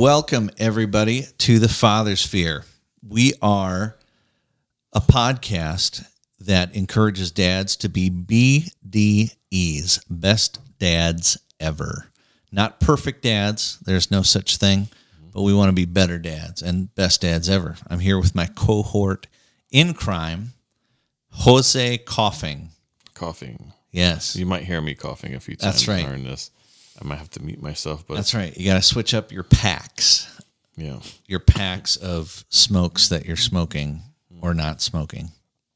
welcome everybody to the Father Sphere. We are a podcast that encourages dads to be BDEs, best dads ever. Not perfect dads, there's no such thing, but we want to be better dads and best dads ever. I'm here with my cohort in crime, Jose Coughing. Coughing. Yes. You might hear me coughing a few times That's right. during this. I might have to mute myself, but That's right. You got to switch up your packs. yeah. your packs of smokes that you're smoking or not smoking.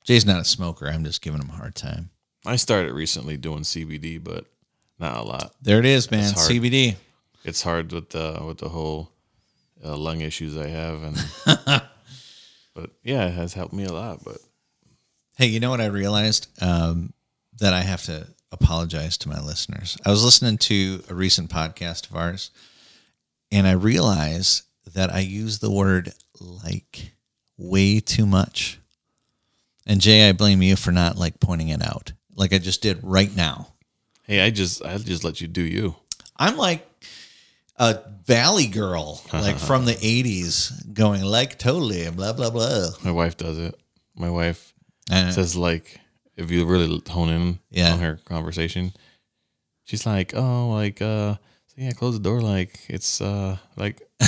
Jay's not a smoker. I'm just giving him a hard time. I started recently doing CBD, but not a lot. There it is, man. It's. CBD. It's hard with the with the whole uh, lung issues I have, and but yeah, it has helped me a lot. But Hey, you know what I realized? Um, that I have to apologize to my listeners. I was listening to a recent podcast of ours, and I realized that I use the word like way too much. And Jay, I blame you for not like pointing it out, like I just did right now. hey, I just I just let you do you. I'm like a valley girl, like from the '80s, going like totally blah blah blah. My wife does it. My wife says like if you really hone in Yeah. on her conversation, she's like, oh, like uh, so yeah, close the door. Like it's uh, like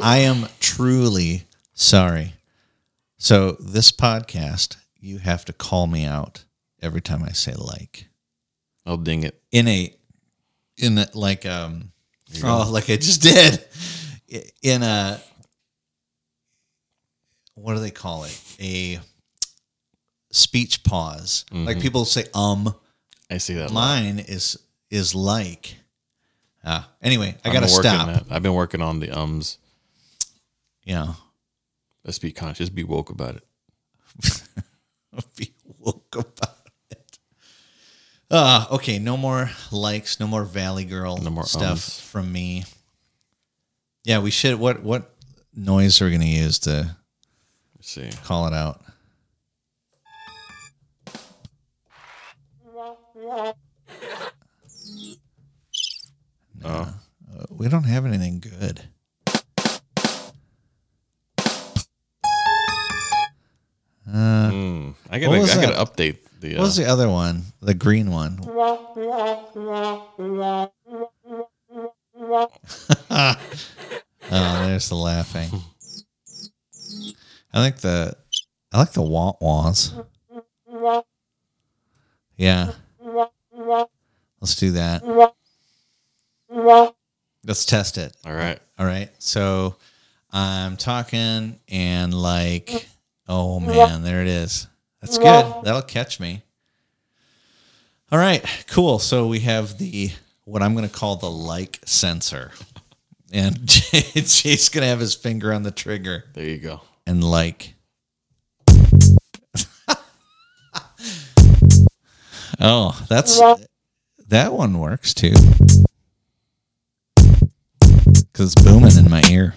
I am truly sorry. So this podcast, you have to call me out every time I say like I'll ding it. in a in a, like um oh like I just did in a what do they call it a speech pause like people say um I see that. a lot. mine is is like ah anyway i gotta stop that. I've been working on the ums. Yeah. Let's be conscious. Be woke about it. be woke about it uh okay no more likes no more valley girl No more stuff ums. from me yeah we should what what noise are we gonna use to Let's see. call it out Oh, Uh, we don't have anything good uh mm. I gotta. was I gotta update the. What Uh, was the other one? The green one. oh, there's the laughing. I think the I like the wah wahs. Yeah. Let's do that. Let's test it. all right. All right. So I'm talking and like, oh man, there it is. That's good. That'll catch me. All right. Cool. So we have the, what I'm going to call the like censor. And Jay, Jay's going to have his finger on the trigger There you go. and like. oh, that's, that one works too. Because it's booming in my ear.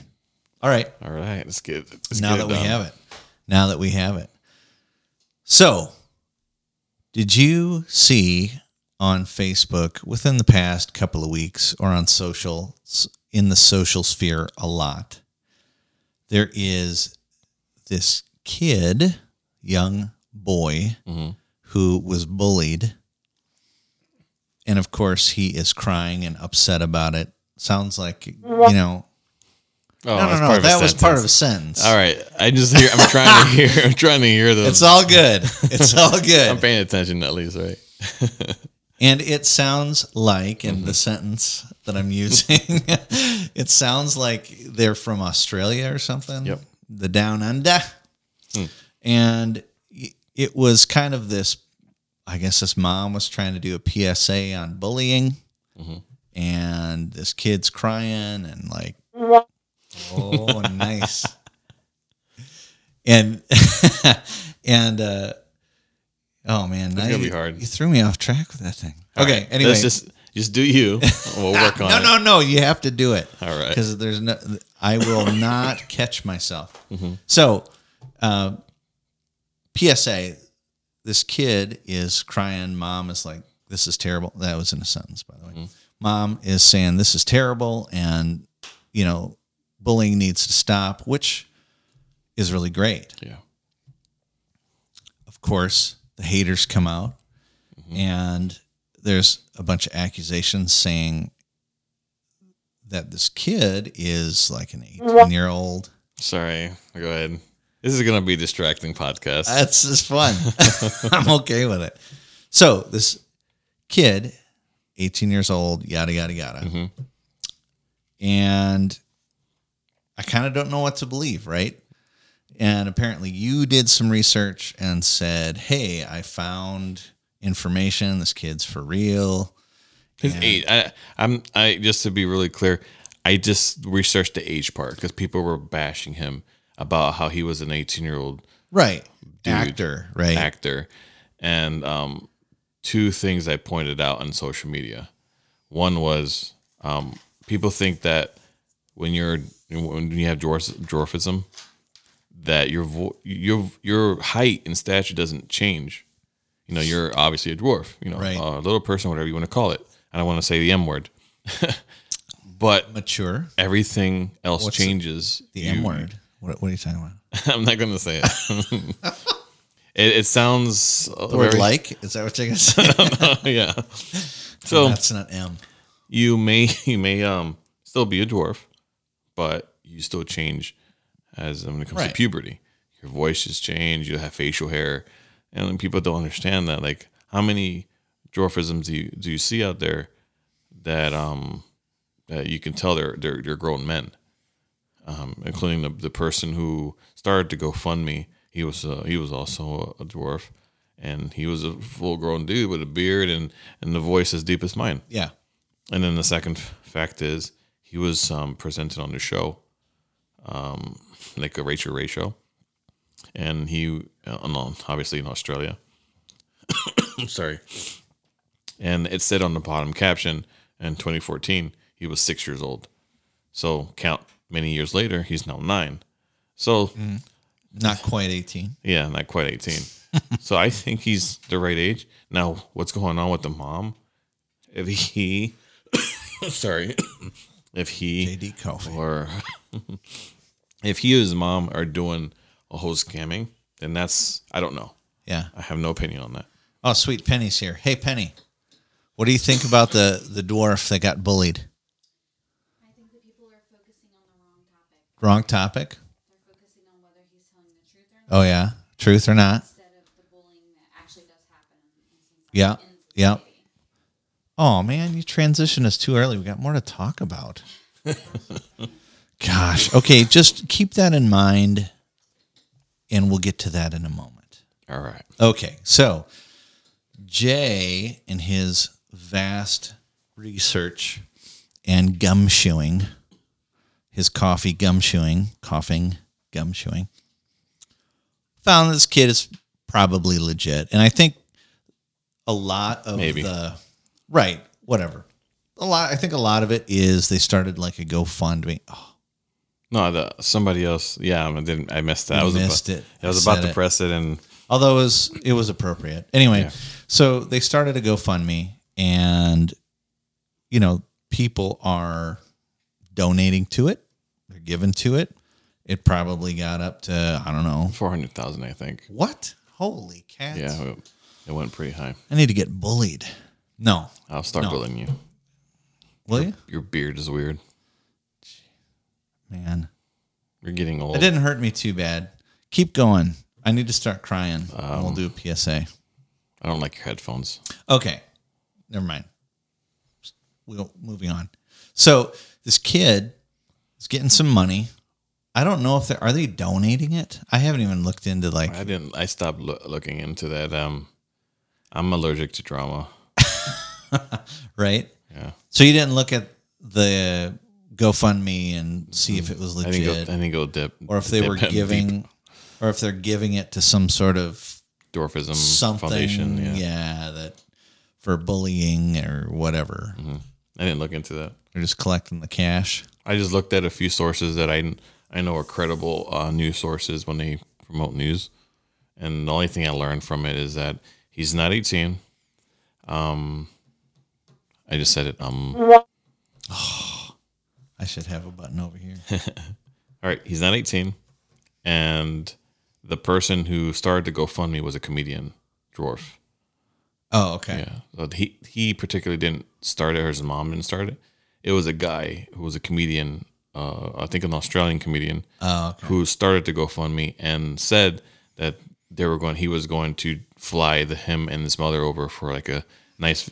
All right All right. Let's get. Let's now get that it we have it. Now that we have it. So, did you see on Facebook within the past couple of weeks or on social in the social sphere a lot? There is this kid, young boy Mhm. who was bullied. And of course, he is crying and upset about it. Sounds like, you know, Oh, no, no, no, part of a that was part of a sentence. sentence. All right. I just hear. I'm trying to hear. I'm trying to hear the. It's all good. It's all good. I'm paying attention at least, right? And it sounds like, in Mm-hmm. the sentence that I'm using, it sounds like they're from Australia or something. Yep. The down under. Hmm. And it was kind of this, I guess this mom was trying to do a PSA on bullying. Mm-hmm. And this kid's crying and like, oh, nice. And, and, uh, oh man, now gonna you, be hard. you threw me off track with that thing. All okay, right. anyway, just just do you. We'll work on no, it. no, no. You have to do it. All right. Because there's no, I will not catch myself. Mm-hmm. So, uh, PSA: This kid is crying. Mom is like, "This is terrible." That was in a sentence, by the way. Mm-hmm. Mom is saying, "This is terrible," and you know, bullying needs to stop, which is really great. Yeah. Of course, the haters come out and there's a bunch of accusations saying that this kid is like an 18 year old. Sorry. Go ahead. This is gonna be a distracting podcast. That's just fun. I'm okay with it. So this kid, 18 years old, yada yada yada. Mm-hmm. And I kind of don't know what to believe, right? And apparently you did some research and said, "Hey, I found information. This kid's for real." His age. I, I'm. I just to be really clear, I just researched the age part because people were bashing him about how he was an 18 year old Right. Actor, right? actor, and um, two things I pointed out on social media. One was um, people think that when you're when you have dwarf, dwarfism, that your vo- your your height and stature doesn't change. You know, you're obviously a dwarf. You know, Right. a little person, whatever you want to call it. I don't want to say the M word, but Mature. everything else What's changes. The M word. What, what are you talking about? I'm not going to say it. it. It sounds The word like? Is that what you're gonna say? yeah. So That's not M. you may you may um still be a dwarf, but you still change as when it comes Right. to puberty. Your voice has changed. You have facial hair, and people don't understand that. Like, how many dwarfisms do you do you see out there that um that you can tell they're they're, they're grown men, um, including the the person who started to GoFundMe. He was uh, he was also a, dwarf. And he was a full grown dude with a beard and, and the voice as deep as mine. Yeah. And then the second fact is he was um, presented on the show, um, like a Rachael Ray show, and he uh, obviously in Australia. Sorry, and it said on the bottom caption in 2014 he was six years old. So count many years later, he's now nine. So mm-hmm. Not quite 18. yeah, not quite 18. so I think he's the right age. Now, what's going on with the mom? If he, sorry, if he JD or if he or his mom are doing a whole scamming, then that's, I don't know. Yeah. I have no opinion on that. Oh, sweet Penny's here. Hey, Penny. What do you think about the the dwarf that got bullied? I think that people are focusing on the wrong topic. Wrong topic. They're focusing on whether he's telling the truth or not Oh yeah, truth or not? instead of the bullying that actually does happen Yeah. Yeah. Oh man, you transitioned us too early. We got more to talk about. Gosh. Okay, just keep that in mind, and we'll get to that in a moment. All right. Okay, so Jay, in his vast research and gumshoeing, his coffee gumshoeing, coughing gumshoeing, found this kid is probably legit. And I think a lot of Maybe. the right, whatever. A lot I think a lot of it is they started like a GoFundMe. Oh, No, the, somebody else. Yeah, I didn't. I missed that. I was missed about, it. I was I about to it. press it, and although it was it was appropriate. Anyway, Yeah. so they started a GoFundMe, and you know people are donating to it. They're giving to it. It probably got up to I don't know four hundred thousand, I think. what. Holy cats! Yeah, it, went pretty high. I need to get bullied. No, I'll start No. bullying you. will you, Your beard is weird. man? You're getting old. It didn't hurt me too bad. Keep going. I need to start crying. and Um, we'll do a PSA. I don't like your headphones. Okay, never mind. We'll moving on. So this kid is getting some money. I don't know if they are they donating it. I haven't even looked into like I didn't. I stopped loo- looking into that. Um, I'm allergic to drama. right. Yeah, So you didn't look at the GoFundMe and see if it was I think. legit, Go, I think go dip. or if they dip were in giving, deep or if they're giving it to some sort of dwarfism something. foundation. Yeah. yeah, that for bullying or whatever. I didn't look into that. They're just collecting the cash. I just looked at a few sources that I I know are credible uh, news sources when they promote news, and the only thing I learned from it is that he's not 18. Um, I just said it. Um, I I should have a button over here. All right, he's not 18, and the person who started the GoFundMe was a comedian, dwarf. Oh, okay. Yeah, so he he particularly didn't start it, or his mom didn't start it. It was a guy who was a comedian, uh, I think an Australian comedian, Oh, okay. who started the GoFundMe and said that they were going. He was going to fly the him and his mother over for like a nice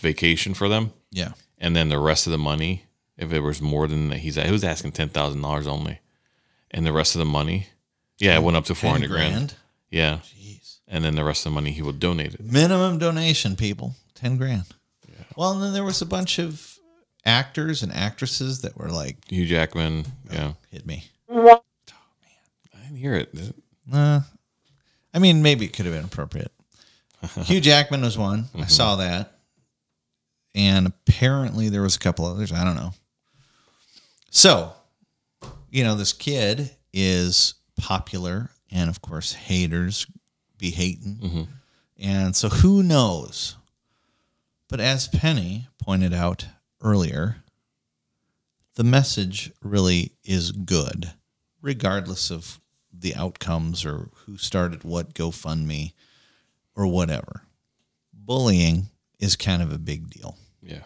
vacation for them, Yeah. and then the rest of the money, if it was more than that, he's he was asking ten thousand dollars only, and the rest of the money, yeah, it went up to four 10 hundred grand. grand. Yeah, Jeez. and then the rest of the money he would donate it. Minimum donation, people. 10 grand. Well, and then there was a bunch of actors and actresses that were like, Hugh Jackman, yeah, hit me. I didn't hear it. Uh, I mean, maybe it could have been appropriate. Hugh Jackman was one. I saw that. And apparently there was a couple others. I don't know. So, you know, this kid is popular. And of course, haters be hating. And so who knows? But as Penny pointed out earlier, the message really is good, regardless of the outcomes or who started what GoFundMe or whatever. Bullying is kind of a big deal. Yeah,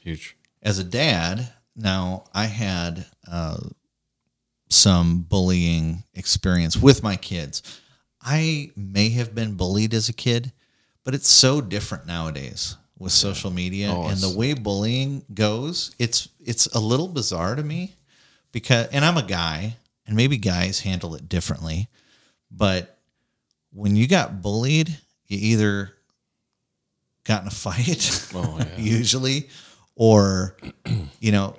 huge. As a dad, now I had uh, some bullying experience with my kids. I may have been bullied as a kid, but it's so different nowadays with social media Oh, and the way bullying goes. It's it's a little bizarre to me because and I'm a guy and maybe guys handle it differently, but when you got bullied, you either got in a fight Oh, yeah. usually or you know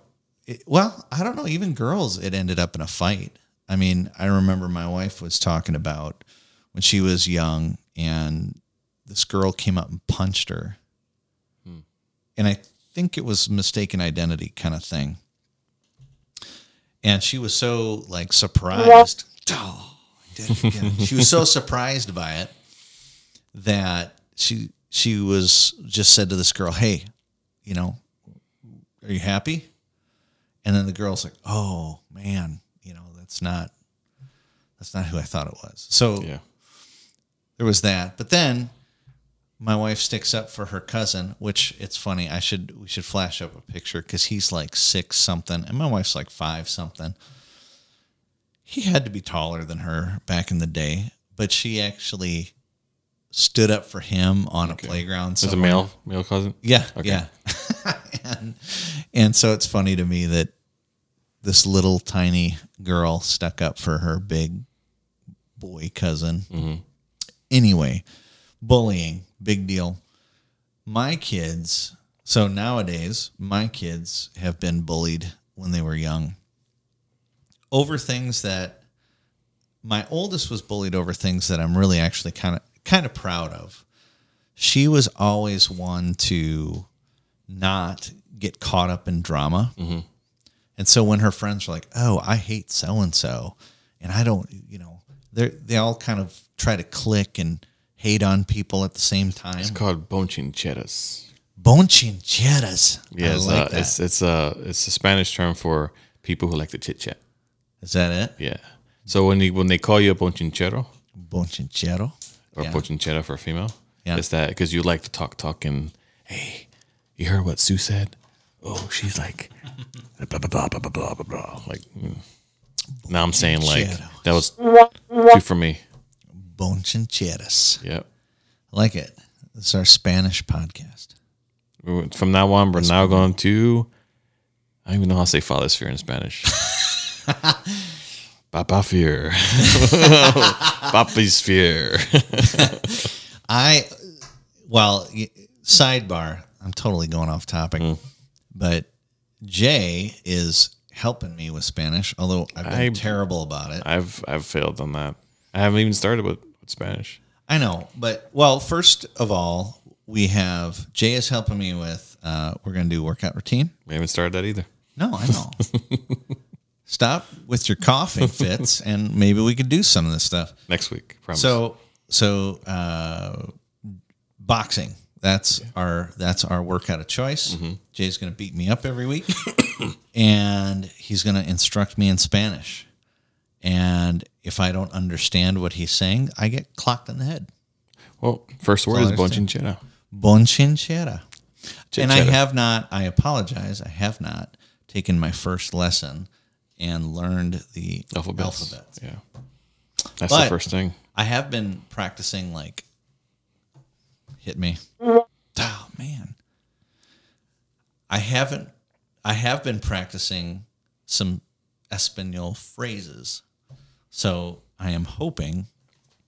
it, well i don't know even girls it ended up in a fight i mean i remember my wife was talking about when she was young and this girl came up and punched her and i think it was mistaken identity kind of thing and she was so like surprised oh, did it again. she was so surprised by it that she she was just said to this girl, "Hey, you know, are you happy?" And then the girl's like, "Oh man, you know, that's not that's not who I thought it was." So Yeah, there was that. But then my wife sticks up for her cousin, which it's funny. I should we should flash up a picture because he's like six something, and my wife's like five something. He had to be taller than her back in the day, but she actually stood up for him on a playground. As a male male cousin. Yeah, yeah. and and so it's funny to me that this little tiny girl stuck up for her big boy cousin. Mm-hmm. Anyway, bullying, big deal. My kids, so nowadays, my kids have been bullied when they were young over things that my oldest was bullied over things that I'm really actually kind of kind of proud of she was always one to not get caught up in drama. Mm-hmm. And so when her friends were like, "Oh, I hate so and so," and I don't, you know, they they all kind of try to click and hate on people at the same time. It's called bonchicheras. Bonchicheras. Yeah, I it's, like uh, a, that. it's it's a it's a Spanish term for people who like to chit chat. Is that it? Yeah. So when you, when they call you a bonchinchero, bonchinchero, or yeah. bonchinchera for a female, yeah, it's that because you like to talk talk and hey, you heard what Sue said? Oh, she's like blah blah blah blah blah blah blah. Like mm. now I'm saying like that was too for me. Bonchincheras. Yep. I like it. Is our Spanish podcast. From now on, we're now going to. I don't even know how to say father sphere in Spanish. Papa fear. Papi sphere. I, well, sidebar, I'm totally going off topic, hmm. but Jay is helping me with Spanish, although I've been I- terrible about it. I've I've failed on that. I haven't even started with, with Spanish. I know, but well, first of all, we have Jay is helping me with, uh, we're going to do workout routine. We haven't started that either. No, I know. Stop with your coughing fits and maybe we could do some of this stuff. Next week, promise. So, so uh, boxing. That's our that's our workout of choice. Jay's going to beat me up every week, and he's going to instruct me in Spanish. And if I don't understand what he's saying, I get clocked in the head. Well, first word is bonchinchera. Bonchinchera. And I have not, I apologize, I have not taken my first lesson and learned the alphabets. alphabet. Yeah, that's But- the first thing. I have been practicing like hit me. Oh man. I haven't I have been practicing some Espanol phrases. So I am hoping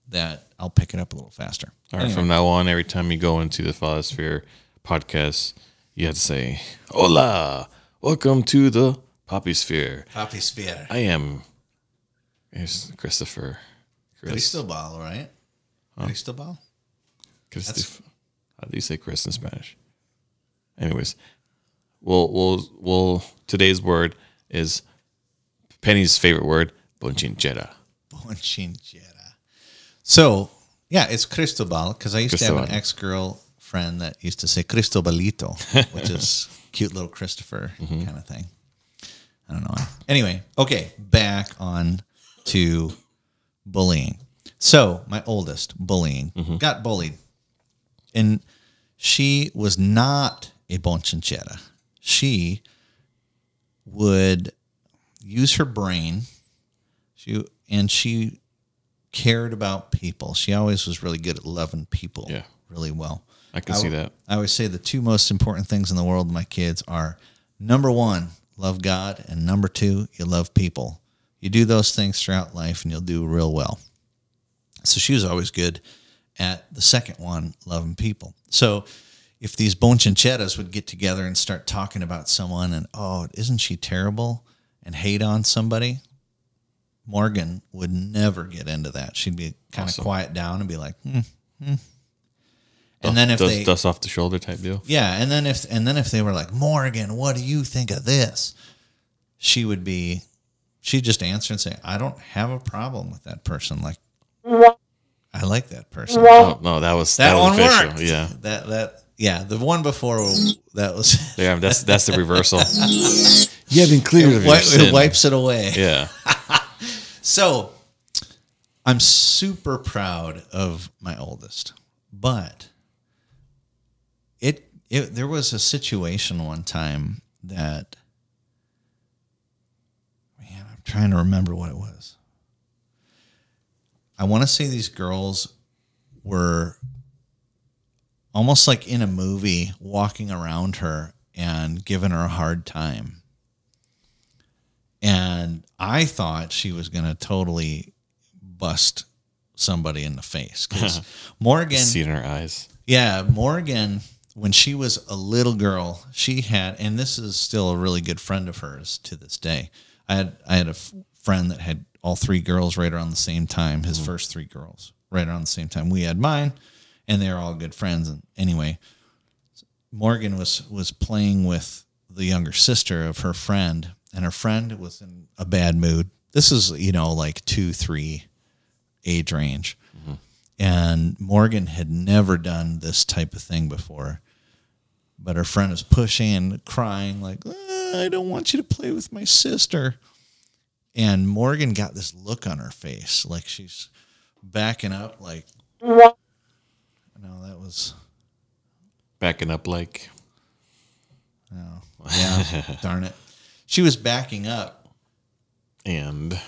that I'll pick it up a little faster. All right, from now on, every time you go into the Fathersphere podcast, you have to say, "Hola, welcome to the Poppy Sphere. Poppy Sphere. I am." Here's Christopher. Chris. Cristobal, right? Cristobal? Christoph- How do you say Chris in Spanish? Anyways, we'll we'll we'll today's word is Penny's favorite word, bonchinchera. Bonchinchera. So, yeah, it's Cristobal because I used to have an ex girlfriend that used to say Cristobalito, which is cute little Christopher mm-hmm. kind of thing. I don't know. Anyway, okay, back on to bullying. So, my oldest, bullying, mm-hmm. got bullied. And she was not a bonchinchera. She would use her brain. She and she cared about people. She always was really good at loving people Yeah. really well. I can see that. I always say the two most important things in the world to my kids are number one, love God, and number two, you love people. You do those things throughout life and you'll do real well. So she was always good at the second one, loving people. So if these bonchincheras would get together and start talking about someone and, oh, isn't she terrible? And hate on somebody, Morgan would never get into that. She'd be kind Awesome. of quiet down and be like, hmm, hmm. And then if dust, they, dust off the shoulder type deal. yeah, and then if and then if they were like, Morgan, what do you think of this? She would be she'd just answer and say, I don't have a problem with that person. Like I like that person. Oh, no, that was That, that, was one official. worked. Yeah, That that yeah, the one before that was yeah. That's that's the reversal. you have been cleared of your it sin. wipes it away. Yeah, So I'm super proud of my oldest, but it, it there was a situation one time that man, I'm trying to remember what it was. I want to say these girls were almost like in a movie walking around her and giving her a hard time. And I thought she was going to totally bust somebody in the face because Morgan, see in her eyes. yeah, Morgan, when she was a little girl, she had, and this is still a really good friend of hers to this day. I had I had a f- friend that had all three girls right around the same time. His mm-hmm. first three girls right around the same time. We had mine, and they were all good friends. And anyway, Morgan was was playing with the younger sister of her friend, and her friend was in a bad mood. This is you know like two three age range, and Morgan had never done this type of thing before. But her friend was pushing and crying like, "Ah, "I don't want you to play with my sister." And Morgan got this look on her face, like she's backing up, like, no, that was Backing up like Oh, yeah, darn it. She was backing up, and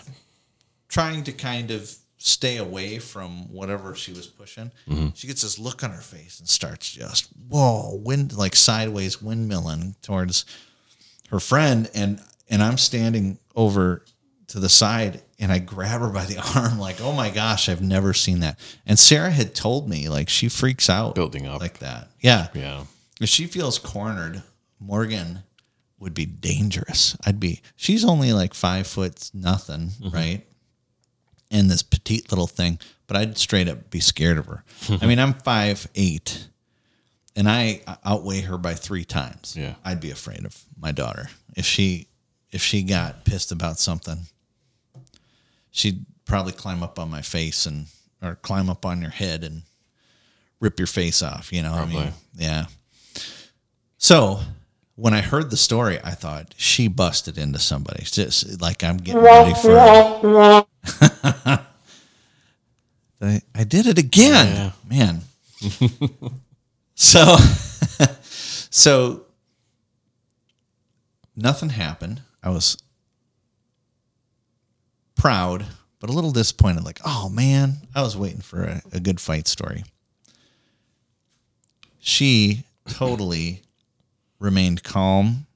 trying to kind of stay away from whatever she was pushing. Mm-hmm. She gets this look on her face and starts just whoa, wind like sideways windmilling towards her friend, and and I'm standing over to the side and I grab her by the arm like, oh my gosh, I've never seen that. And Sarah had told me like she freaks out Building up. like that. Yeah. yeah. If she feels cornered, Morgan would be dangerous. I'd be. She's only like five foot nothing, mm-hmm. right? And this petite little thing, but I'd straight up be scared of her. I mean, I'm five eight, and I outweigh her by three times. Yeah. I'd be afraid of my daughter if she if she got pissed about something. She'd probably climb up on my face and or climb up on your head and rip your face off. You know, I mean, Probably. yeah. So when I heard the story, I thought she busted into somebody. It's just like I'm getting ready for. I, I did it again, man. so, so nothing happened. I was proud, but a little disappointed. Like, oh man, I was waiting for a, a good fight story. She totally remained calm.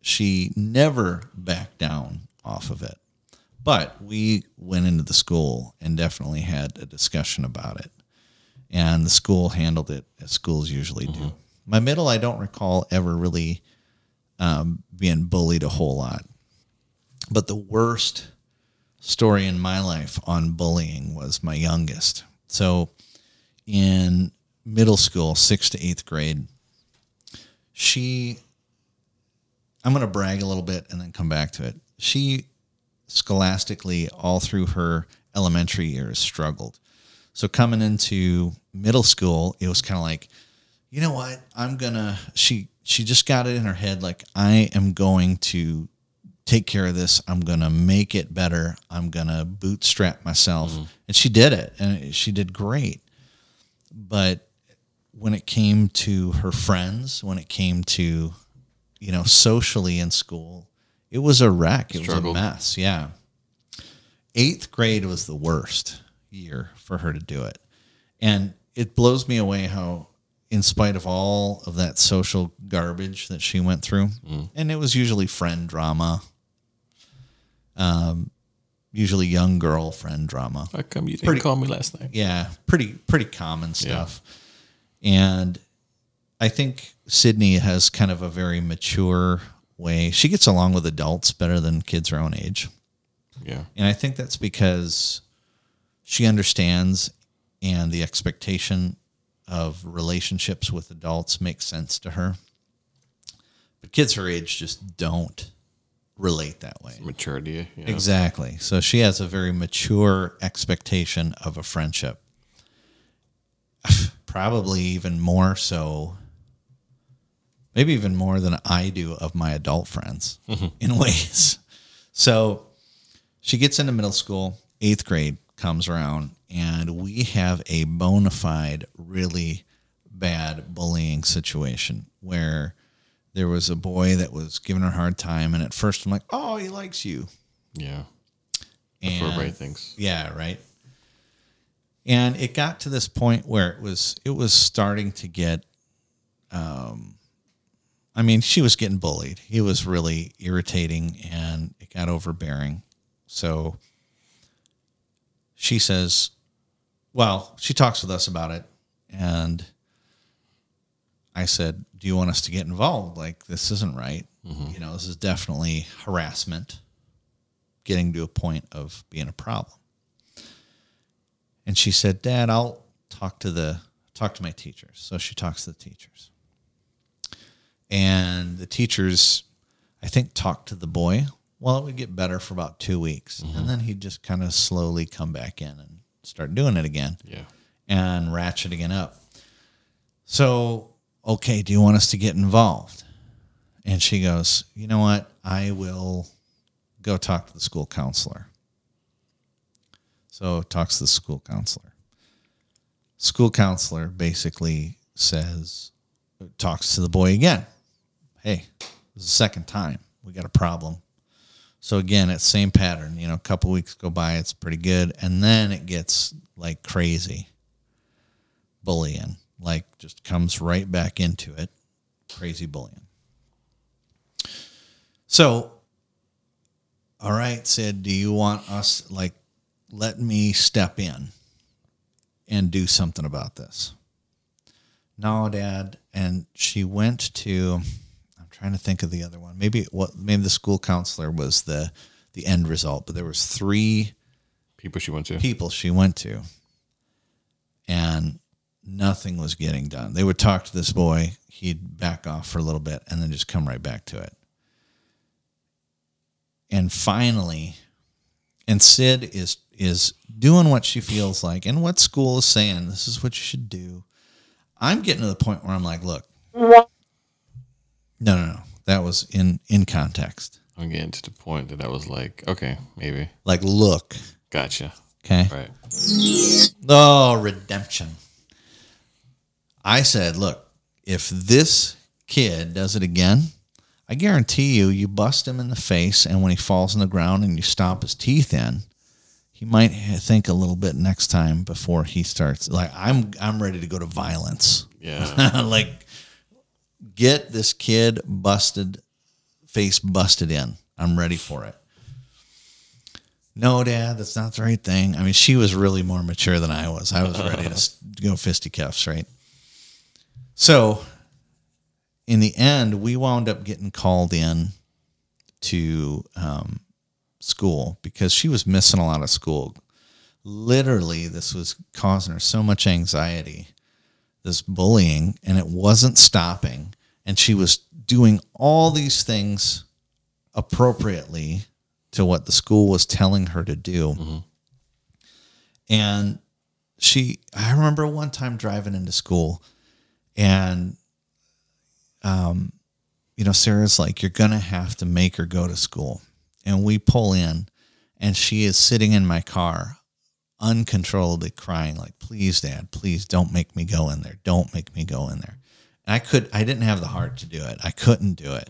She never backed down off of it. But we went into the school and definitely had a discussion about it. And the school handled it as schools usually do. My middle, I don't recall ever really um, being bullied a whole lot. But the worst story in my life on bullying was my youngest. So in middle school, sixth to eighth grade, she, I'm going to brag a little bit and then come back to it. She scholastically, all through her elementary years, struggled. So coming into middle school, it was kind of like, you know what? I'm gonna. She she just got it in her head like I am going to take care of this. I'm gonna make it better. I'm gonna bootstrap myself, mm-hmm. and she did it, and she did great. But when it came to her friends, when it came to you know socially in school, it was a wreck. It Struggled. was a mess. Yeah. Eighth grade was the worst year for her to do it. And it blows me away how, in spite of all of that social garbage that she went through, and it was usually friend drama, um, usually young girl friend drama How come you didn't Pretty- call me last night? yeah, pretty pretty common stuff. And I think Sydney has kind of a very mature way. She gets along with adults better than kids her own age. Yeah. And I think that's because she understands and the expectation of relationships with adults makes sense to her. But kids her age just don't relate that way. Maturity. Yeah. Exactly. So she has a very mature expectation of a friendship. Probably even more so, maybe even more than I do of my adult friends mm-hmm. in ways. So she gets into middle school, eighth grade comes around, and we have a bona fide, really bad bullying situation where there was a boy that was giving her a hard time. And at first, I'm like, oh, he likes you. Yeah. That's what And- everybody thinks. yeah, right. And it got to this point where it was it was starting to get um I mean, she was getting bullied. He was really irritating and it got overbearing. So she says, well, she talks with us about it and I said, "Do you want us to get involved? Like this isn't right. You know, this is definitely harassment getting to a point of being a problem." And she said, "Dad, I'll talk to the talk to my teachers." So she talks to the teachers. And the teachers I think talked to the boy. Well, it would get better for about 2 weeks. And mm-hmm. then he'd just kind of slowly come back in and start doing it again Yeah. and ratchet again up. So, okay, do you want us to get involved? And she goes, you know what? I will go talk to the school counselor. So talks to the school counselor. School counselor basically says, talks to the boy again. Hey, this is the second time. We got a problem. So again, it's same pattern. You know, a couple weeks go by, it's pretty good, and then it gets like crazy bullying, like just comes right back into it. Crazy bullying. So, all right, Sid, do you want us like let me step in and do something about this? No, Dad. And she went to I'm trying to think of the other one. Maybe what maybe the school counselor was the the end result, but there was three People she went to. people she went to and nothing was getting done. They would talk to this boy, he'd back off for a little bit and then just come right back to it. And finally, and Sid is is doing what she feels like and what school is saying. This is what you should do. I'm getting to the point where I'm like, look, no, no, no. That was in in context. I'm getting to the point that I was like, okay, maybe. Like, look, Gotcha. okay. Right. Oh, redemption. I said, look, if this kid does it again, I guarantee you, you bust him in the face, and when he falls on the ground and you stomp his teeth in, he might think a little bit next time before he starts. Like I'm, I'm ready to go to violence. Yeah. like, get this kid busted, face busted in. I'm ready for it. No, Dad, that's not the right thing. I mean, she was really more mature than I was. I was ready to go fisticuffs, right? So, in the end, we wound up getting called in to um, school because she was missing a lot of school. Literally, this was causing her so much anxiety, this bullying, and it wasn't stopping. And she was doing all these things appropriately to what the school was telling her to do. And she, I remember one time driving into school and, um, you know, Sarah's like, you're going to have to make her go to school. And we pull in and she is sitting in my car uncontrollably crying like please dad please don't make me go in there. Don't make me go in there. And i could i didn't have the heart to do it. I couldn't do it.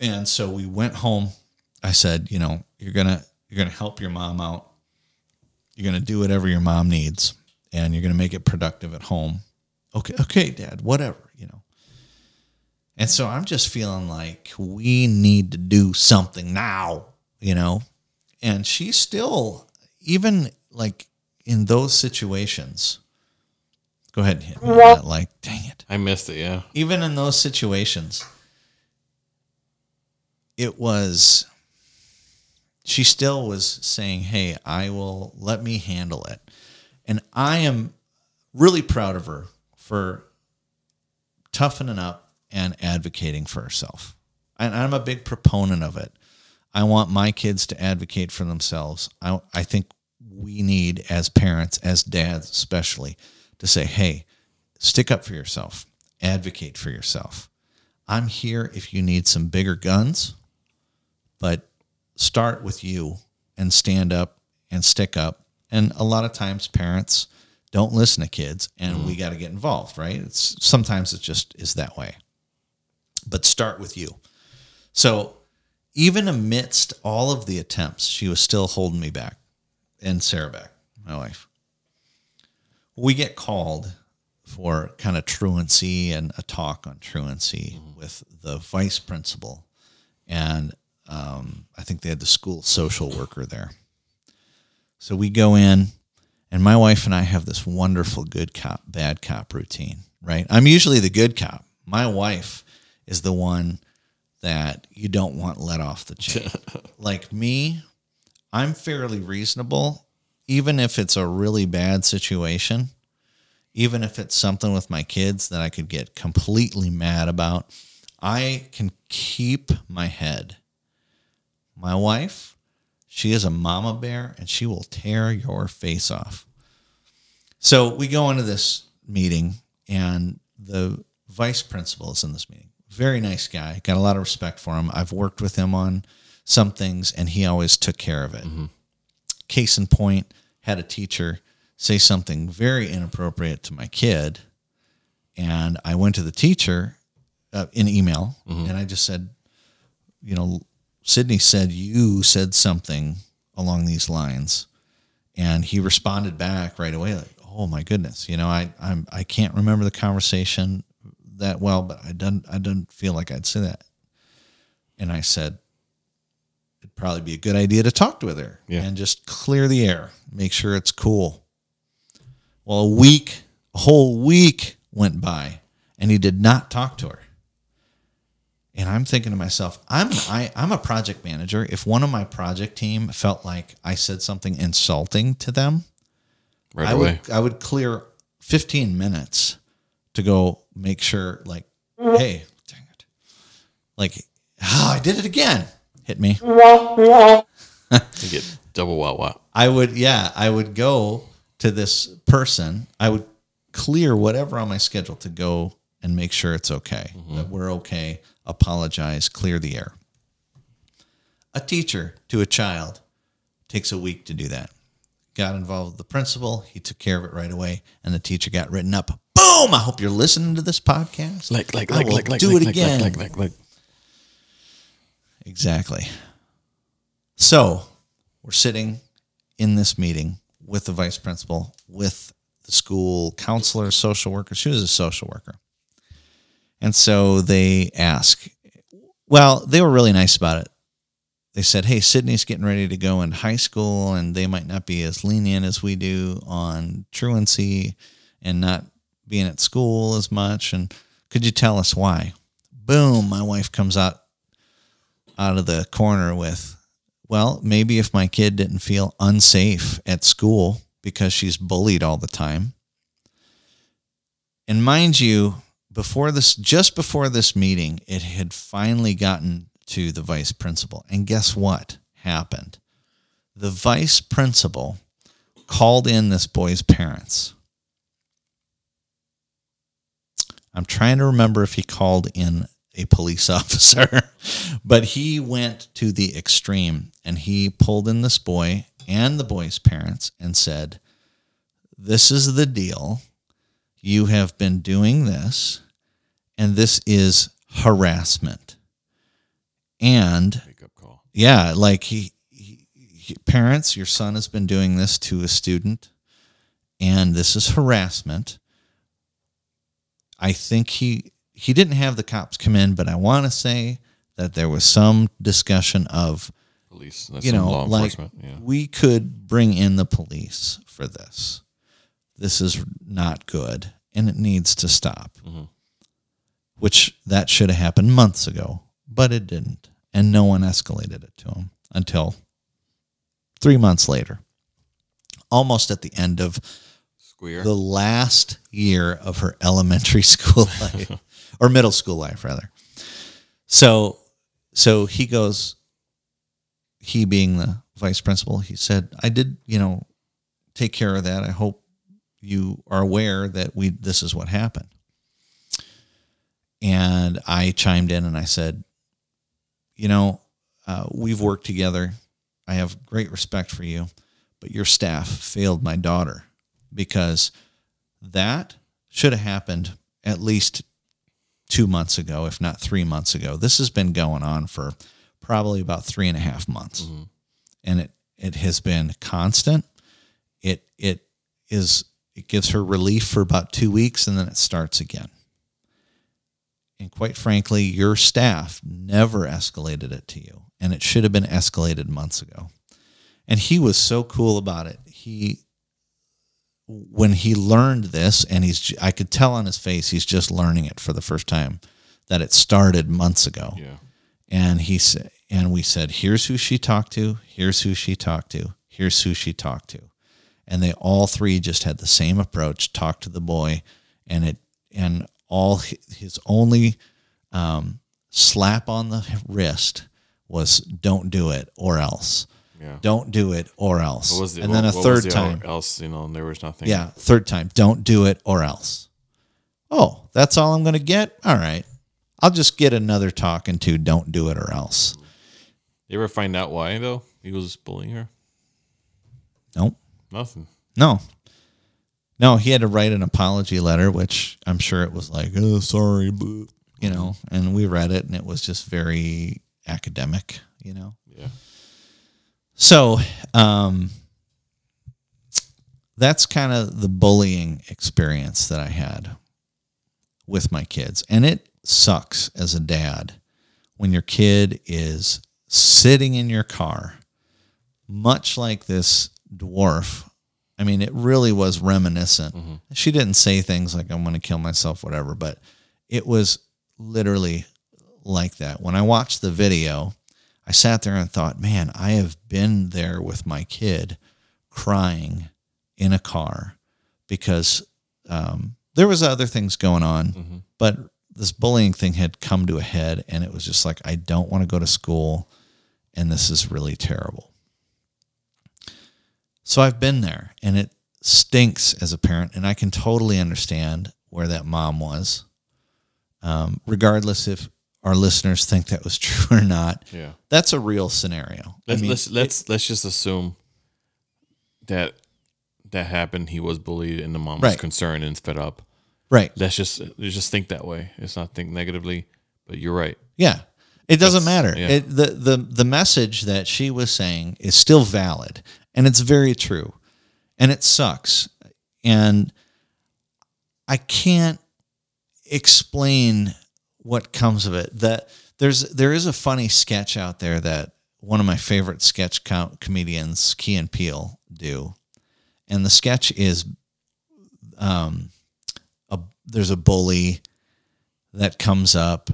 And so we went home. I said you know you're gonna you're gonna help your mom out. You're gonna do whatever your mom needs and you're gonna make it productive at home. Okay okay dad whatever and so i'm just feeling like we need to do something now you know and she's still even like in those situations go ahead and hit me that like dang it I missed it. Yeah. even in those situations, it was, she still was saying, Hey, I will let me handle it. And I am really proud of her for toughening up and advocating for herself. And I'm a big proponent of it. I want my kids to advocate for themselves. I, I think we need, as parents, as dads especially, to say, hey, stick up for yourself, advocate for yourself. I'm here if you need some bigger guns, but start with you and stand up and stick up. And a lot of times, parents don't listen to kids, and we mm. got to get involved, right? It's sometimes it just is that way. But start with you. So, even amidst all of the attempts, she was still holding me back and Sarah back, my wife. We get called for kind of truancy and a talk on truancy with the vice principal. And um, I think they had the school social worker there. So we go in, and my wife and I have this wonderful good cop, bad cop routine, right? I'm usually the good cop. My wife is the one that you don't want let off the chain. like me, I'm fairly reasonable, even if it's a really bad situation, even if it's something with my kids that I could get completely mad about. I can keep my head. My wife, she is a mama bear and she will tear your face off. So we go into this meeting, and the vice principal is in this meeting. Very nice guy. Got a lot of respect for him. I've worked with him on some things, and he always took care of it. Case in point, had a teacher say something very inappropriate to my kid, and I went to the teacher uh, in email, and I just said, you know, Sydney said you said something along these lines, and he responded back right away like, "Oh my goodness, you know, I I'm I can't remember the conversation that well, but I don't I don't feel like I'd say that." And I said, "It'd probably be a good idea to talk with her Yeah. and just clear the air, make sure it's cool." Well, a week, a whole week went by, and he did not talk to her. And I'm thinking to myself, I'm an, I, I'm a project manager. If one of my project team felt like I said something insulting to them, Right I away. would I would clear 15 minutes to go make sure like, hey, dang it. Like, oh, I did it again. Hit me. You get double wow wow. I would, yeah, I would go to this person. I would clear whatever on my schedule to go and make sure it's okay, mm-hmm. that we're okay, apologize, clear the air. A teacher to a child takes a week to do that. Got involved with the principal. He took care of it right away, and the teacher got written up. Boom! I hope you're listening to this podcast. Like like like like like do like, it like, again. Like like like like. Exactly. So we're sitting in this meeting with the vice principal, with the school counselor, social worker. She was a social worker. And so they ask, well, they were really nice about it. They said, hey, Sydney's getting ready to go in high school, and they might not be as lenient as we do on truancy and not being at school as much. And could you tell us why? Boom, my wife comes out out of the corner with, well, maybe if my kid didn't feel unsafe at school because she's bullied all the time. And mind you, before this, just before this meeting, it had finally gotten to the vice principal. And guess what happened? The vice principal called in this boy's parents. I'm trying to remember if he called in a police officer, but he went to the extreme and he pulled in this boy and the boy's parents and said, This is the deal. You have been doing this, and this is harassment. And yeah, like he, he, he- parents, your son has been doing this to a student, and this is harassment. I think he he didn't have the cops come in, but I want to say that there was some discussion of Police. That's you know law like. Yeah. we could bring in the police for this. This is not good, and it needs to stop. Mhm. Which that should have happened months ago, but it didn't, and no one escalated it to him until three months later, almost at the end of Square. the last year of her elementary school life or middle school life rather. So so he goes he being the vice principal he said i did you know take care of that. I hope you are aware that we this is what happened. And i chimed in and i said you know uh, we've worked together. I have great respect for you but your staff failed my daughter because that should have happened at least two months ago, if not three months ago. This has been going on for probably about three and a half months, mm-hmm. and it it has been constant. It it is it gives her relief for about two weeks, and then it starts again. And quite frankly, your staff never escalated it to you, and it should have been escalated months ago. And he was so cool about it. He when he learned this and he's I could tell on his face he's just learning it for the first time that it started months ago. yeah. And he said and we said here's who she talked to, here's who she talked to, here's who she talked to. And they all three just had the same approach, talk to the boy and it and all his only um, slap on the wrist was don't do it or else. Yeah. Don't do it or else. The, and what- then a third the time. else, you know, and there was nothing. Yeah, third time. Don't do it or else. Oh, that's all I'm going to get? All right. I'll just get another talking to don't do it or else. You ever find out why though? He was bullying her. Nope. Nothing. No. No, he had to write an apology letter, which I'm sure it was like, oh, sorry, boo, you know, and we read it and it was just very academic, you know. Yeah. So, um, that's kind of the bullying experience that I had with my kids. And it sucks as a dad when your kid is sitting in your car, much like this dwarf. I mean, it really was reminiscent. She didn't say things like, I'm going to kill myself, whatever, but it was literally like that. When I watched the video, I sat there and thought, man, I have been there with my kid crying in a car because um, there was other things going on, but this bullying thing had come to a head, and it was just like, I don't want to go to school, and this is really terrible. So I've been there and it stinks as a parent, and I can totally understand where that mom was. Um, regardless if our listeners think that was true or not, Yeah. that's a real scenario. Let's mean, let's let's let's just assume that that happened. He was bullied, and the mom was Right. concerned and fed up. right. Let's just let's just think that way. Let's not think negatively. But you're right. Yeah. It doesn't matter. yeah. It, the, the, the message that she was saying is still valid and it's very true. And it sucks. And I can't explain what comes of it. That there's there is a funny sketch out there that one of my favorite sketch com- comedians, Key and Peele, do. And the sketch is um a there's a bully that comes up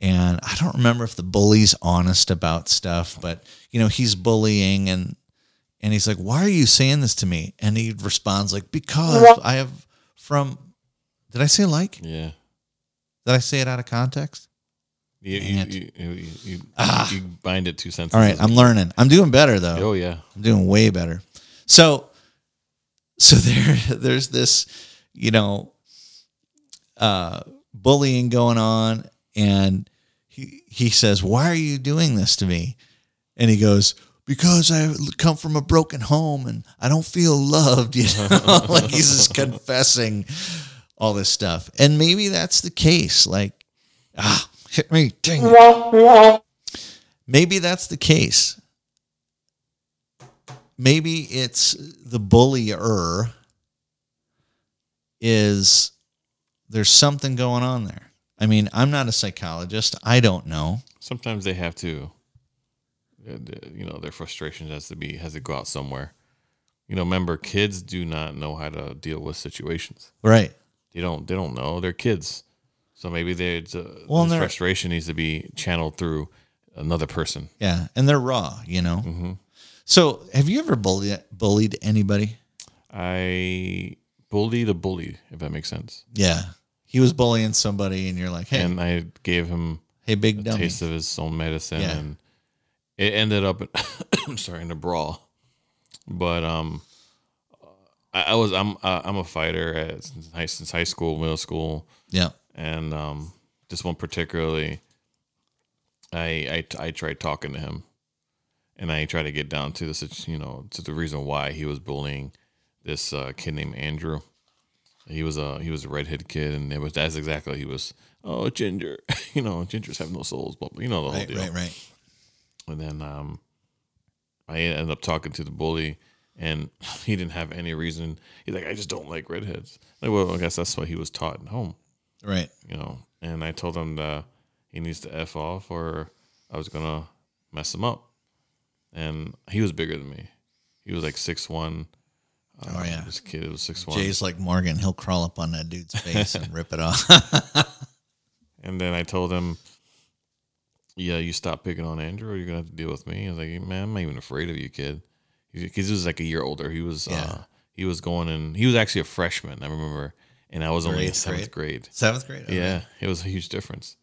and I don't remember if the bully's honest about stuff, but you know, he's bullying and and he's like, "Why are you saying this to me?" And he responds like, "Because I have from Did I say like? Yeah. Did I say it out of context? You you, you, you, you, you bind it two sentences. All right, I'm learning. I'm doing better though. Oh yeah. I'm doing way better. So, so there, there's this, you know, uh, bullying going on, and he he says, "Why are you doing this to me?" And he goes, "Because I come from a broken home and I don't feel loved." You know, like he's just confessing all this stuff, and maybe that's the case. Like, ah, hit me, dang it. Maybe that's the case maybe it's the bullier is there's something going on there. I mean, I'm not a psychologist. I don't know. Sometimes they have to. uh, You know, their frustration has to be has to go out somewhere. You know, remember, kids do not know how to deal with situations. Right. They don't. They don't know. They're kids. So maybe they uh, Well, this frustration needs to be channeled through another person. Yeah, and they're raw, you know. hmm So, have you ever bullied bullied anybody? I bullied a bully, if that makes sense. Yeah. He was bullying somebody and you're like, "Hey, And I gave him hey big a dummy." taste of his own medicine, Yeah. and it ended up, I'm sorry, in a brawl. But um, I, I was I'm uh, I'm a fighter at, since high since high school, middle school, yeah. and um, this one particularly, I I I tried talking to him, and I tried to get down to the you know to the reason why he was bullying this uh, kid named Andrew. He was a he was a redhead kid, and it was that's exactly he was. Oh, ginger, you know, gingers have no souls, but you know the whole Right, deal. right, right. And then um, I ended up talking to the bully, and he didn't have any reason. He's like, I just don't like redheads. Like, well, I guess that's what he was taught at home, Right. you know. And I told him that he needs to f off, or I was gonna mess him up. And he was bigger than me. He was like six one. Oh yeah. This kid was six one. Jay's like Morgan. He'll crawl up on that dude's face and rip it off. And then I told him, "Yeah, you stop picking on Andrew, or you're gonna have to deal with me." I was like, "Man, I'm not even afraid of you, kid." Because he was like a year older. He was, Yeah. uh, he was going and He was actually a freshman. I remember, and I was only in seventh grade. Seventh grade. Okay. Yeah, it was a huge difference.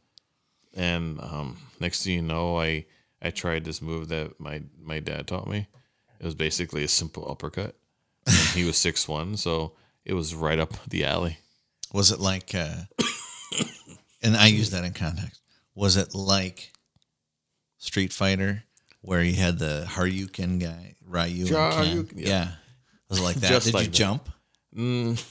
And um, next thing you know, I I tried this move that my my dad taught me. It was basically a simple uppercut. He was six one, so it was right up the alley. Was it like, uh, and I use that in context. Was it like Street Fighter, where you had the Haryuken guy, Ryu? and Ken? Haryuken, yeah. Yeah. Was like that? Just Did like you that. jump? Mm,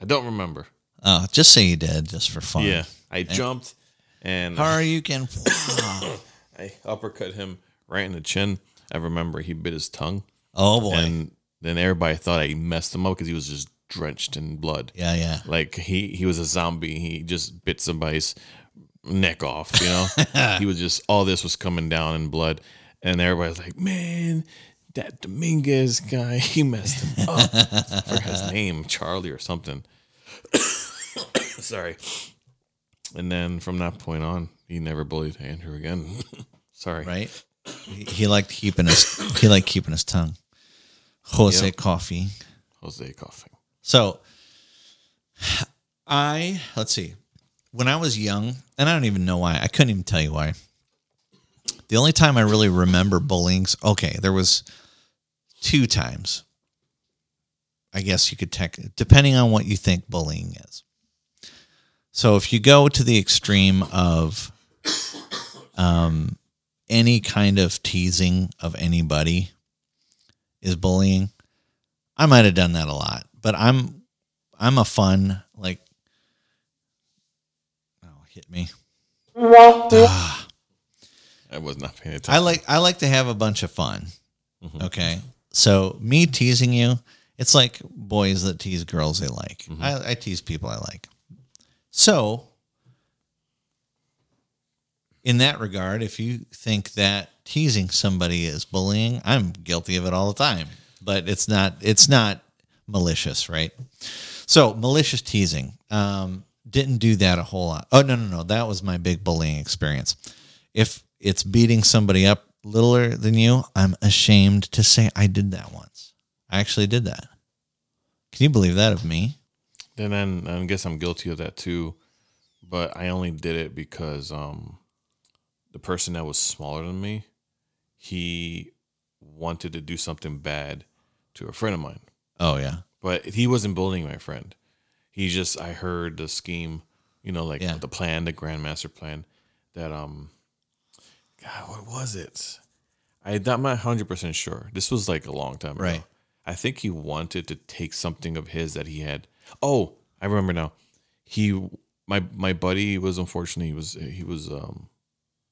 I don't remember. Oh, just say you did, just for fun. Yeah, I jumped and Haryuken. I uppercut him right in the chin. I remember he bit his tongue, oh boy. and then everybody thought I messed him up because he was just drenched in blood. yeah, yeah. Like he he was a zombie. He just bit somebody's neck off. You know, he was just all this was coming down in blood, and everybody's like, "Man, that Dominguez guy, he messed him up." I forgot his name, Charlie or something. Sorry. And then from that point on, he never bullied Andrew again. Sorry. Right. He, he liked keeping his he liked keeping his tongue. Jose Yep. Coffee. Jose coughing. So I let's see. When I was young, and I don't even know why, I couldn't even tell you why. The only time I really remember bullying, okay, there was two times. I guess you could tech depending on what you think bullying is. So if you go to the extreme of um, any kind of teasing of anybody is bullying, I might have done that a lot, but I'm I'm a fun like hit me. Ah. I was not paying attention. I like I like to have a bunch of fun. Okay. So me teasing you, it's like boys that tease girls they like. I, I tease people I like. So in that regard, if you think that teasing somebody is bullying, I'm guilty of it all the time. But it's not it's not malicious, right? So malicious teasing. Um, didn't do that a whole lot. Oh no, no, no. That was my big bullying experience. If it's beating somebody up littler than you, I'm ashamed to say I did that once. I actually did that. Can you believe that of me? And then I guess I'm guilty of that too, but I only did it because um, the person that was smaller than me, he wanted to do something bad to a friend of mine, Oh yeah. but he wasn't bullying my friend. He just I heard the scheme, you know, like Yeah. the plan, the grandmaster plan, that um, God, what was it? I I'm not hundred percent sure. This was like a long time ago. I think he wanted to take something of his that he had. Oh, I remember now. He my my buddy was unfortunately he was he was um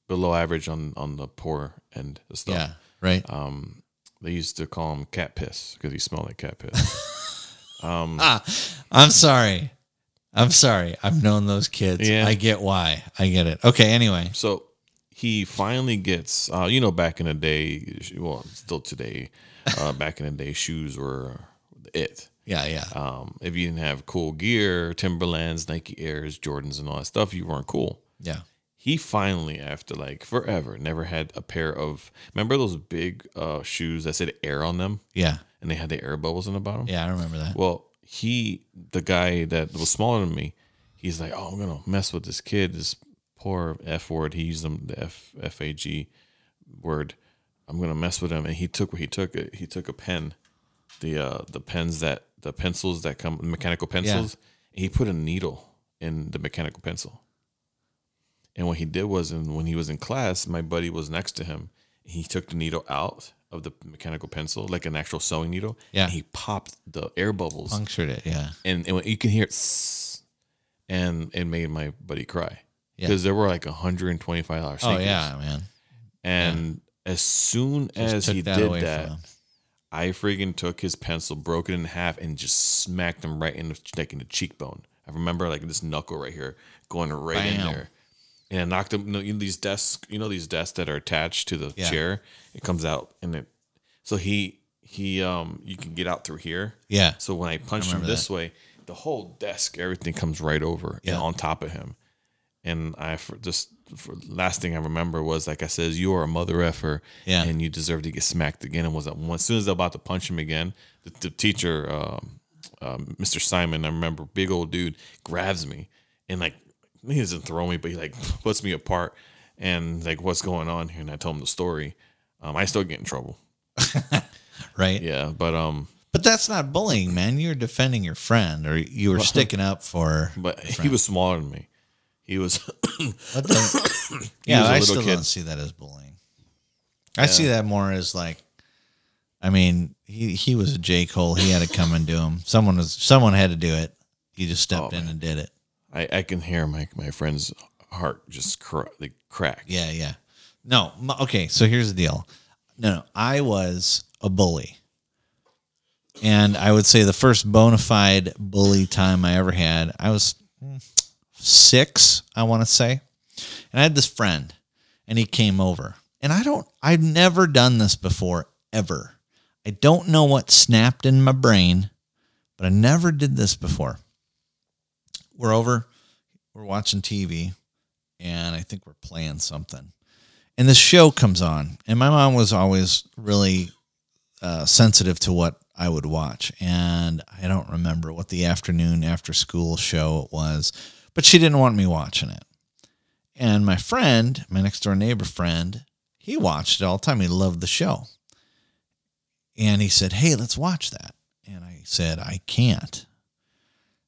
below average on on the poor end of stuff. Yeah. Right. Um, they used to call him cat piss because he smelled like cat piss. um, Ah, I'm sorry. I'm sorry. I've known those kids. Yeah. I get why. I get it. Okay. Anyway. so he finally gets, uh, you know, back in the day, well, still today, uh, back in the day, shoes were it. Yeah. Yeah. Um, if you didn't have cool gear, Timberlands, Nike Airs, Jordans, and all that stuff, you weren't cool. Yeah. He finally, after like forever, never had a pair of. Remember those big uh, shoes that said Air on them, Yeah. And they had the air bubbles in the bottom. Yeah. I remember that. Well, he, the guy that was smaller than me, he's like, "Oh, I'm gonna mess with this kid, this poor f word." He used them the f f a g word. I'm gonna mess with him, and he took what he took. It. He took a pen, the uh the pens that the pencils that come mechanical pencils. And he put a needle in the mechanical pencil. And what he did was, and when he was in class, my buddy was next to him. He took the needle out of the mechanical pencil, like an actual sewing needle. Yeah. And he popped the air bubbles Punctured it. Yeah. and, and you can hear it, and it made my buddy cry Yeah. because there were like 125 dollars. Oh yeah, man. and as soon Just as he that did that. I friggin' took his pencil, broke it in half, and just smacked him right in the like in the cheekbone. I remember like this knuckle right here going right in Bam. there. And I knocked him. You know, these desks, you know these desks that are attached to the Yeah. chair. It comes out, and it. So he he um you can get out through here. Yeah. So when I punched him remember this way, the whole desk, everything comes right over Yeah. and on top of him. And I for just for, last thing I remember was like I says, "You are a mother effer, Yeah. and you deserve to get smacked again." And was that as soon as they're about to punch him again, the, the teacher, um, um, Mr. Simon, I remember, big old dude, grabs me and like he doesn't throw me, but he like puts me apart and like, "What's going on here?" And I told him the story. Um, I still get in trouble. Right. Yeah, but um, But that's not bullying, man. You're defending your friend, or you were sticking up for. but he was smaller than me. He was the- He yeah, was I still kid. don't see that as bullying. I see that more as like, I mean, he he was a J Cole. He had to come and do him. Someone was someone had to do it. He just stepped Oh, in and did it. I, I can hear my my friend's heart just cra- like crack. Yeah, yeah. No, okay. So here's the deal. No, no, I was a bully, and I would say the first bona fide bully time I ever had, I was mm, six, I want to say, and I had this friend, and he came over, and I don't, I've never done this before ever. I don't know what snapped in my brain, but I never did this before. We're over, we're watching TV, and I think we're playing something. And this show comes on, and my mom was always really uh, sensitive to what I would watch. And I don't remember what the afternoon after school show it was, but she didn't want me watching it. And my friend, my next door neighbor friend, he watched it all the time. He loved the show. And he said, Hey, let's watch that. And I said, I can't.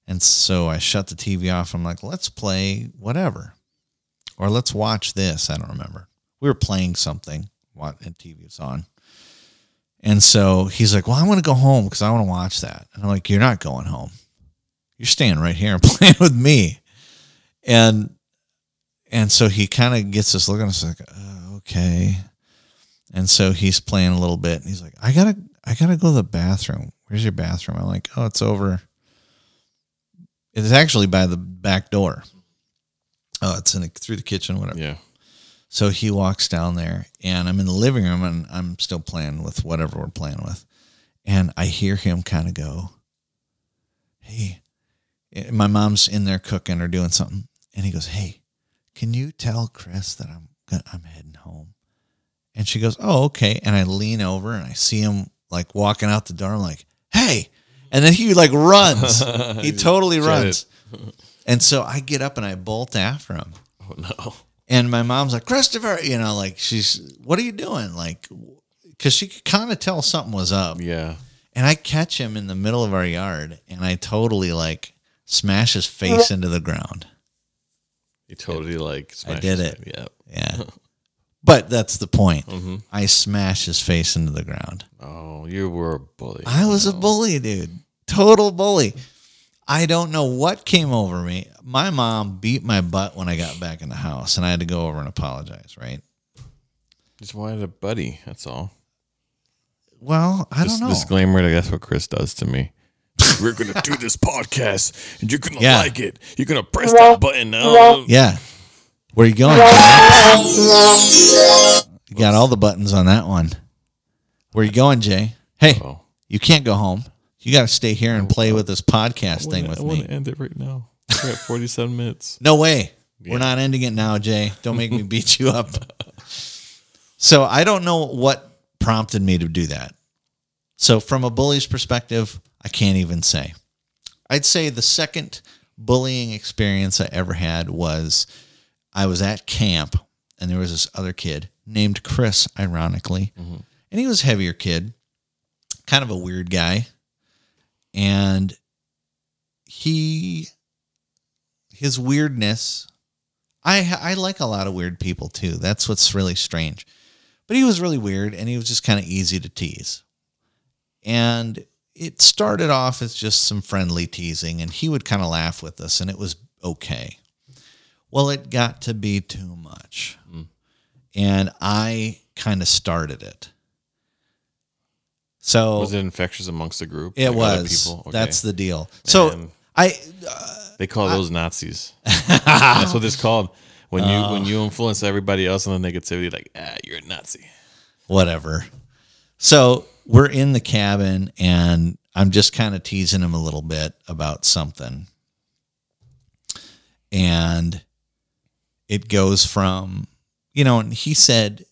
And so I shut the TV off. I'm like, let's play whatever. Or let's watch this. I don't remember. We were playing something what and TV was on. And so he's like, Well, I want to go home because I want to watch that. And I'm like, You're not going home. You're staying right here and playing with me. And and so he kind of gets us looking at us like, uh, okay. And so he's playing a little bit and he's like, I gotta I gotta go to the bathroom. Where's your bathroom? I'm like, oh, it's over. It's actually by the back door. Oh, it's in the, through the kitchen, whatever. Yeah. So he walks down there, and I'm in the living room, and I'm still playing with whatever we're playing with, and I hear him kind of go, "Hey," my mom's in there cooking or doing something, and he goes, "Hey, can you tell Chris that I'm gonna, I'm heading home?" And she goes, "Oh, okay." And I lean over and I see him like walking out the door. I'm like, "Hey!" And then he like runs. he totally runs. And so I get up and I bolt after him. Oh no. And my mom's like, Christopher, you know, like she's, what are you doing? Like, because she could kind of tell something was up. Yeah. And I catch him in the middle of our yard and I totally like smash his face into the ground. You totally like I did it. head. Yeah. Yeah. But that's the point. Mm-hmm. I smash his face into the ground. Oh, you were a bully. I was a bully, dude. Total bully. I don't know what came over me. My mom beat my butt when I got back in the house and I had to go over and apologize, right? Just wanted a buddy. That's all. Well, I Just don't know. disclaimer that that's what Chris does to me. We're gonna do this podcast, and you're gonna Yeah. like it. You're gonna press that button. Oh, Yeah. Where are you going? Jay? You got all the buttons on that one. Where you going, Jay? Hey, Oh. you can't go home. You got to stay here and play with this podcast thing with me. I want me. to end it right now. We're at 47 minutes. No way. We're not ending it now, Jay. Don't make me beat you up. So I don't know what prompted me to do that. So from a bully's perspective, I can't even say. I'd say the second bullying experience I ever had was I was at camp and there was this other kid named Chris, ironically. Mm-hmm. And he was a heavier kid, kind of a weird guy. And he his weirdness I I like a lot of weird people too. That's what's really strange. But he was really weird and he was just kind of easy to tease. And it started off as just some friendly teasing and he would kind of laugh with us and it was okay. Well, it got to be too much. And I kind of started it. So Was it infectious amongst the group? it Like was. people? Okay. That's the deal. So Man. I They call those Nazis. That's what it's called. When you Oh. when you influence everybody else on the negativity, like ah, you're a Nazi. whatever. So we're in the cabin and I'm just kind of teasing him a little bit about something. And it goes from, you know, and he said,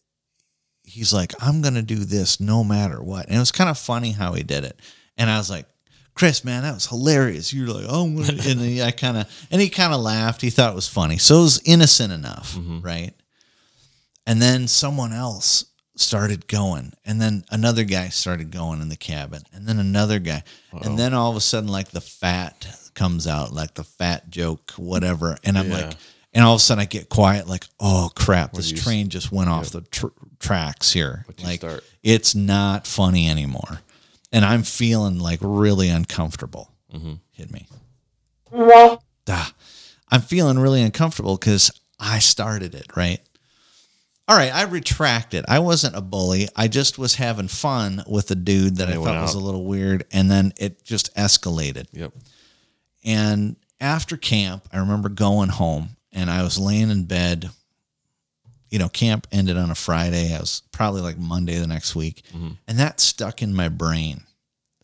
he's like, I'm going to do this no matter what. And it was kind of funny how he did it. And I was like, Chris, man, that was hilarious. You're like, oh, and then I kind of, and he kind of laughed. He thought it was funny. So it was innocent enough, mm-hmm. right? And then someone else started going. And then another guy started going in the cabin. And then another guy. And then all of a sudden, like the fat comes out, like the fat joke, whatever. And I'm Yeah. like, and all of a sudden I get quiet, like, oh crap, this train just went off the tr- tracks here. Like, start? it's not funny anymore. And I'm feeling like really uncomfortable. Mm-hmm. Hit me. Duh. I'm feeling really uncomfortable because I started it, right? All right, I retract it. I wasn't a bully. I just was having fun with a dude that I thought was a little weird, and then it just escalated. Yep. And after camp, I remember going home and I was laying in bed. You know, camp ended on a Friday. I was probably like Monday the next week. Mm-hmm. And that stuck in my brain,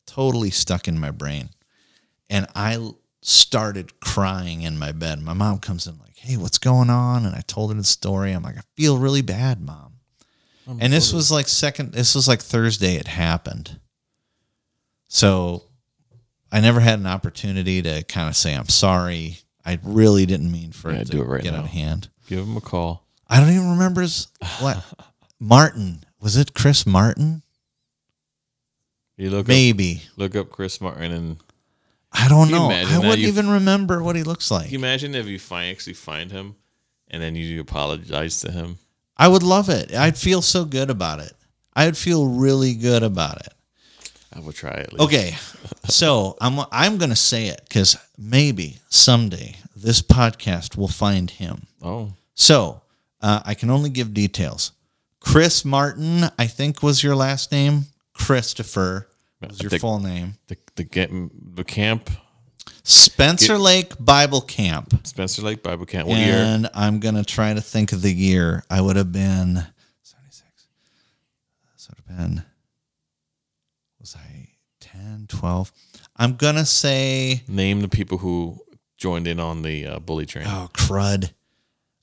totally stuck in my brain. And I started crying in my bed. My mom comes in like, Hey, what's going on? And I told her the story. I'm like, I feel really bad, mom. and this was like second, this was like Thursday it happened. So I never had an opportunity to kind of say I'm sorry. I really didn't mean for Yeah, it to do it right get out now. of hand. Give him a call. I don't even remember his what Martin. Was it Chris Martin? You look up, Maybe. look up Chris Martin and I don't know. I wouldn't You- even remember what he looks like. Can you imagine if you find actually find him and then you apologize to him? I would love it. I'd feel so good about it. I'd feel really good about it. I will try it. at least. Okay, so I'm I'm gonna say it because maybe someday this podcast will find him. Oh, So uh, I can only give details. Chris Martin, I think was your last name. Christopher was your think- full name. the the get the camp Spencer Lake Bible Camp. Spencer Lake Bible Camp. What year? And I'm going to try to think of the year. I would have been 76. So would have been, 10, 12? I'm going to say, Name the people who joined in on the uh, bully train. oh, crud.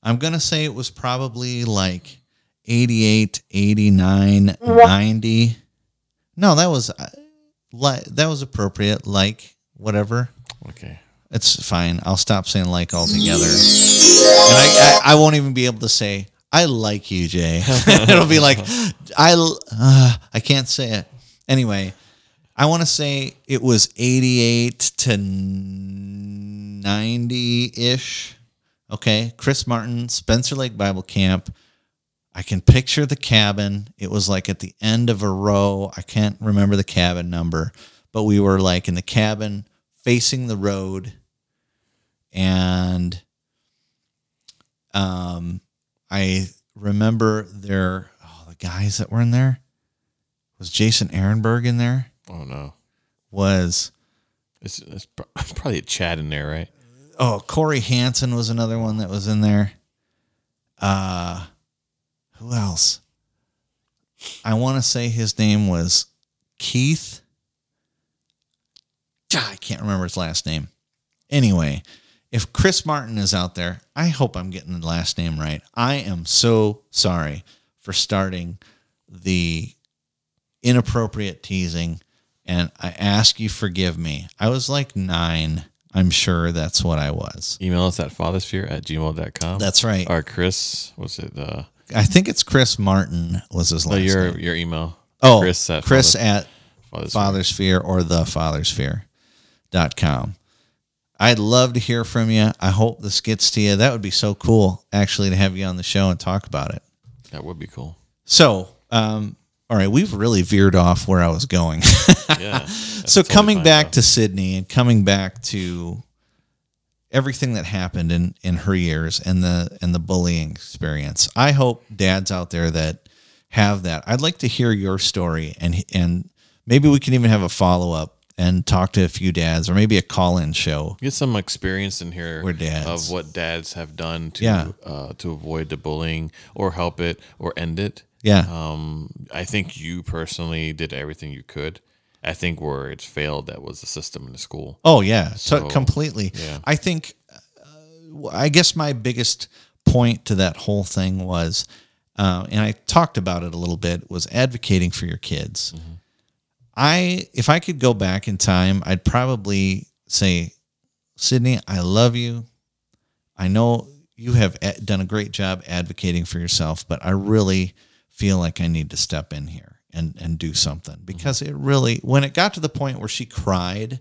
I'm going to say it was probably like 88, 89, 90. No, that was, uh, li- that was appropriate. Like, whatever. Okay. It's fine. I'll stop saying like altogether. And I, I, I won't even be able to say, I like you, Jay. It'll be like, I, uh, I can't say it. Anyway, I want to say it was 88 to 90 ish. Okay. Chris Martin, Spencer Lake Bible Camp. I can picture the cabin. It was like at the end of a row. I can't remember the cabin number, but we were like in the cabin facing the road and um I remember there oh the guys that were in there was Jason Ehrenberg in there Oh no. was It's, it's probably a Chad in there, right? oh Corey Hansen was another one that was in there uh who else I want to say his name was Keith I can't remember his last name anyway if Chris Martin is out there, I hope I'm getting the last name right. I am so sorry for starting the inappropriate teasing, and I ask you forgive me. I was like nine. I'm sure that's what I was. Email us at fathersphere at gmail.com. That's right. Or Chris, was it? Uh, I think it's Chris Martin was his no, last your, name. your email. Oh, Chris at Chris Father- at Fathersphere. Fathersphere or the Fathersphere.com. I'd love to hear from you. I hope this gets to you. That would be so cool, actually, to have you on the show and talk about it. That would be cool. So, um, all right, we've really veered off where I was going. Yeah. so, coming back to Sydney and coming back to everything that happened in, in her years and the and the bullying experience, I hope dads out there that have that. I'd like to hear your story and and maybe we can even have a follow up and talk to a few dads or maybe a call in show. get some experience in here We're dads. of what dads have done to Yeah. uh, to avoid the bullying or help it or end it. Yeah. Um, I think you personally did everything you could. I think where it's failed that was the system in the school. Oh yeah, so, So, completely. yeah. I think, uh, I guess my biggest point to that whole thing was, uh, and I talked about it a little bit, was advocating for your kids. I, if I could go back in time, I'd probably say, Sydney, I love you. I know you have done a great job advocating for yourself, but I really feel like I need to step in here and and do something because it really when it got to the point where she cried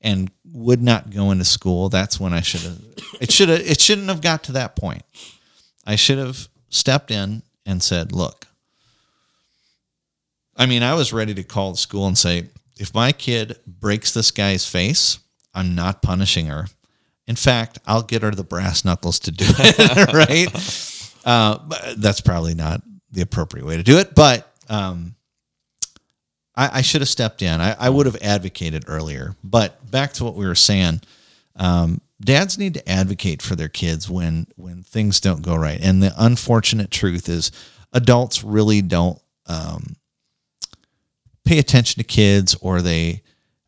and would not go into school, that's when I should have it should have it shouldn't have got to that point. I should have stepped in and said, "Look, I mean, I was ready to call the school and say, if my kid breaks this guy's face, I'm not punishing her. In fact, I'll get her the brass knuckles to do it, right? Uh, but that's probably not the appropriate way to do it, but um, I, I should have stepped in. I, I would have advocated earlier. But back to what we were saying, um, dads need to advocate for their kids when when things don't go right. And the unfortunate truth is, adults really don't um, pay attention to kids, or they.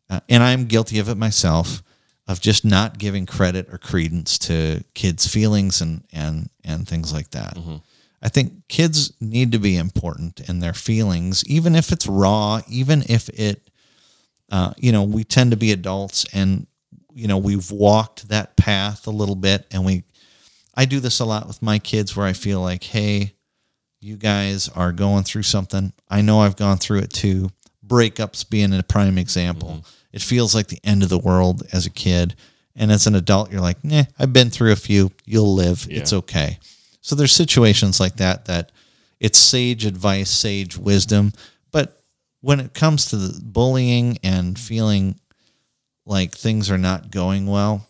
Uh, and I'm guilty of it myself, of just not giving credit or credence to kids' feelings and and and things like that. I think kids need to be important in their feelings, even if it's raw, even if it, uh, you know, we tend to be adults and, you know, we've walked that path a little bit. And we, I do this a lot with my kids where I feel like, hey, you guys are going through something. I know I've gone through it too. breakups being a prime example. It feels like the end of the world as a kid. And as an adult, you're like, nah, I've been through a few. You'll live. It's okay. So there's situations like that that it's sage advice, sage wisdom. But when it comes to the bullying and feeling like things are not going well,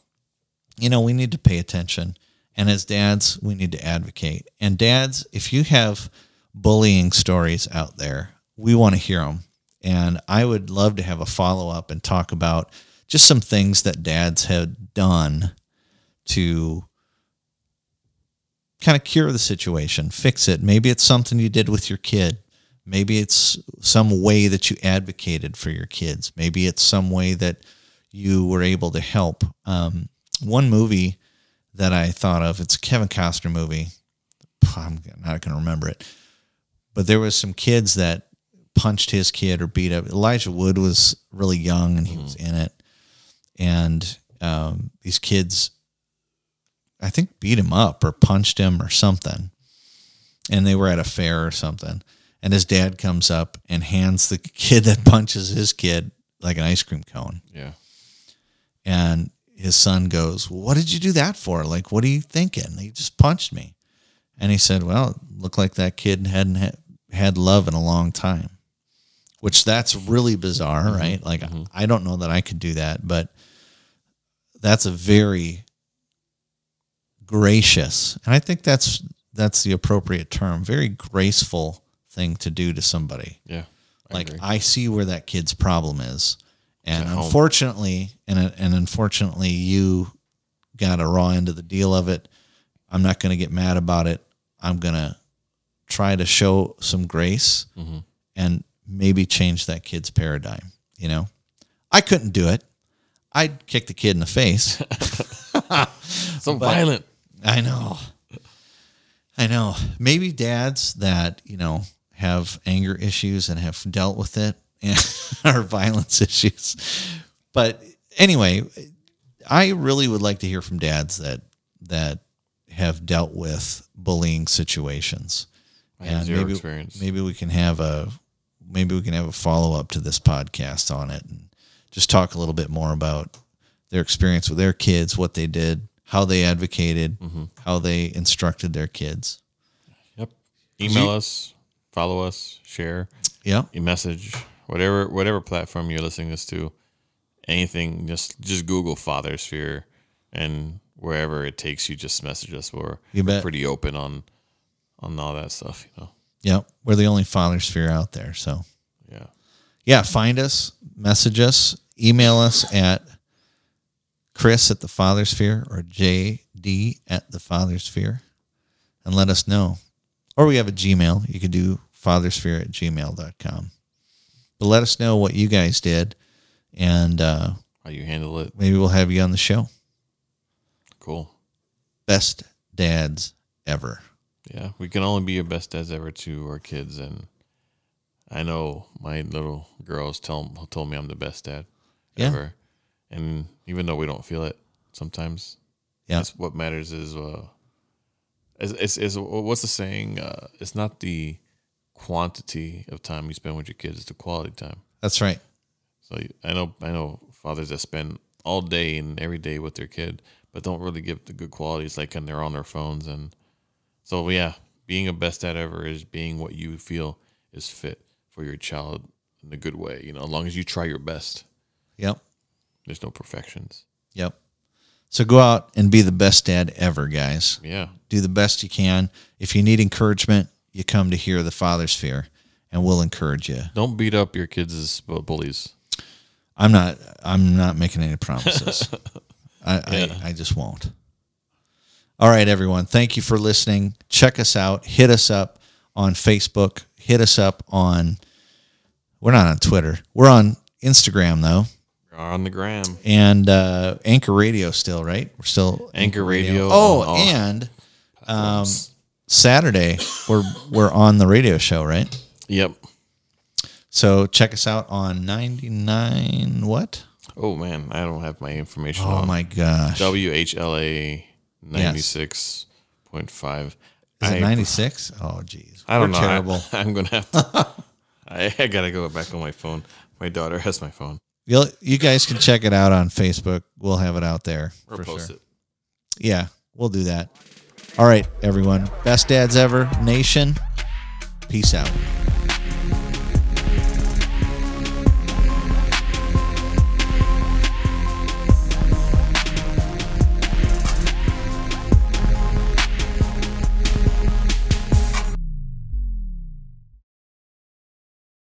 you know, we need to pay attention. And as dads, we need to advocate. And dads, if you have bullying stories out there, we want to hear them. And I would love to have a follow up and talk about just some things that dads have done to kind of cure the situation, fix it. Maybe it's something you did with your kid. Maybe it's some way that you advocated for your kids. Maybe it's some way that you were able to help. Um, one movie that I thought of, it's a Kevin Costner movie. I'm not going to remember it, but there was some kids that punched his kid or beat up. Elijah Wood was really young and he was in it, and um, these kids, I think, beat him up or punched him or something, and they were at a fair or something. And his dad comes up and hands the kid that punches his kid like an ice cream cone. Yeah. And his son goes, well, What did you do that for? Like, what are you thinking? He just punched me. And he said, Well, it looked like that kid hadn't ha- had love in a long time, which that's really bizarre, mm-hmm. right? Like, mm-hmm. I don't know that I could do that, but that's a very gracious, and I think that's that's the appropriate term, very graceful thing to do to somebody Yeah. I like agree. I see where that kid's problem is, and home. unfortunately, and and unfortunately, you got a raw end of the deal of it. I'm not going to get mad about it. I'm going to try to show some grace Mm-hmm. and maybe change that kid's paradigm. You know, I couldn't do it. I'd kick the kid in the face. so violent. I know. I know. Maybe dads that, you know, have anger issues and have dealt with it and are violence issues. But anyway, I really would like to hear from dads that that have dealt with bullying situations. I have zero maybe experience. maybe we can have a maybe we can have a follow up to this podcast on it and just talk a little bit more about their experience with their kids, what they did, how they advocated, Mm-hmm. how they instructed their kids. Yep. Email us, follow us, share, Yeah. a message, whatever whatever platform you're listening this to, anything, just just Google Father Sphere and wherever it takes you, just message us. We're, You bet. pretty open on on all that stuff, you know. Yeah. We're the only father sphere out there. So Yeah. yeah, find us, message us, email us at Chris at the Father Sphere or JD at the Father Sphere and let us know. Or we have a Gmail. You could do fathersphere at gmail.com. But let us know what you guys did and uh, How you handle it. maybe we'll have you on the show. Cool. Best dads ever. Yeah, we can only be your best dads ever to our kids, and I know my little girls tell told me I'm the best dad Yeah. ever, and even though we don't feel it sometimes, Yeah. that's what matters is uh, is is, is what's the saying? Uh, it's not the quantity of time you spend with your kids; it's the quality time. That's right. So I know I know fathers that spend all day and every day with their kid, but don't really give the good qualities like when they're on their phones. And so yeah, being a best dad ever is being what you feel is fit for your child in a good way. You know, as long as you try your best. Yep. There's no perfections. Yep. So go out and be the best dad ever, guys. Yeah. do the best you can. If you need encouragement, you come to hear the Father Sphere, and we'll encourage you. Don't beat up your kids as bullies. I'm not. I'm not making any promises. I, I, I just won't. All right, everyone. Thank you for listening. Check us out. Hit us up on Facebook. Hit us up on. We're not on Twitter. We're on Instagram though, on the gram. and uh, Anchor Radio still right. We're still Anchor Radio. Oh, and um. Saturday we're we're on the radio show, right? yep. So check us out on 99 what? Oh man, I don't have my information. Oh on. my gosh. WHLA ninety six point five. Is it 96? Oh geez. I don't We're know. terrible. I, am gonna have to. I, I gotta go back on my phone. My daughter has my phone. You'll, you guys can check it out on Facebook. We'll have it out there Or for post sure. it. Yeah, we'll do that. All right, everyone. Best dads ever, nation. Peace out.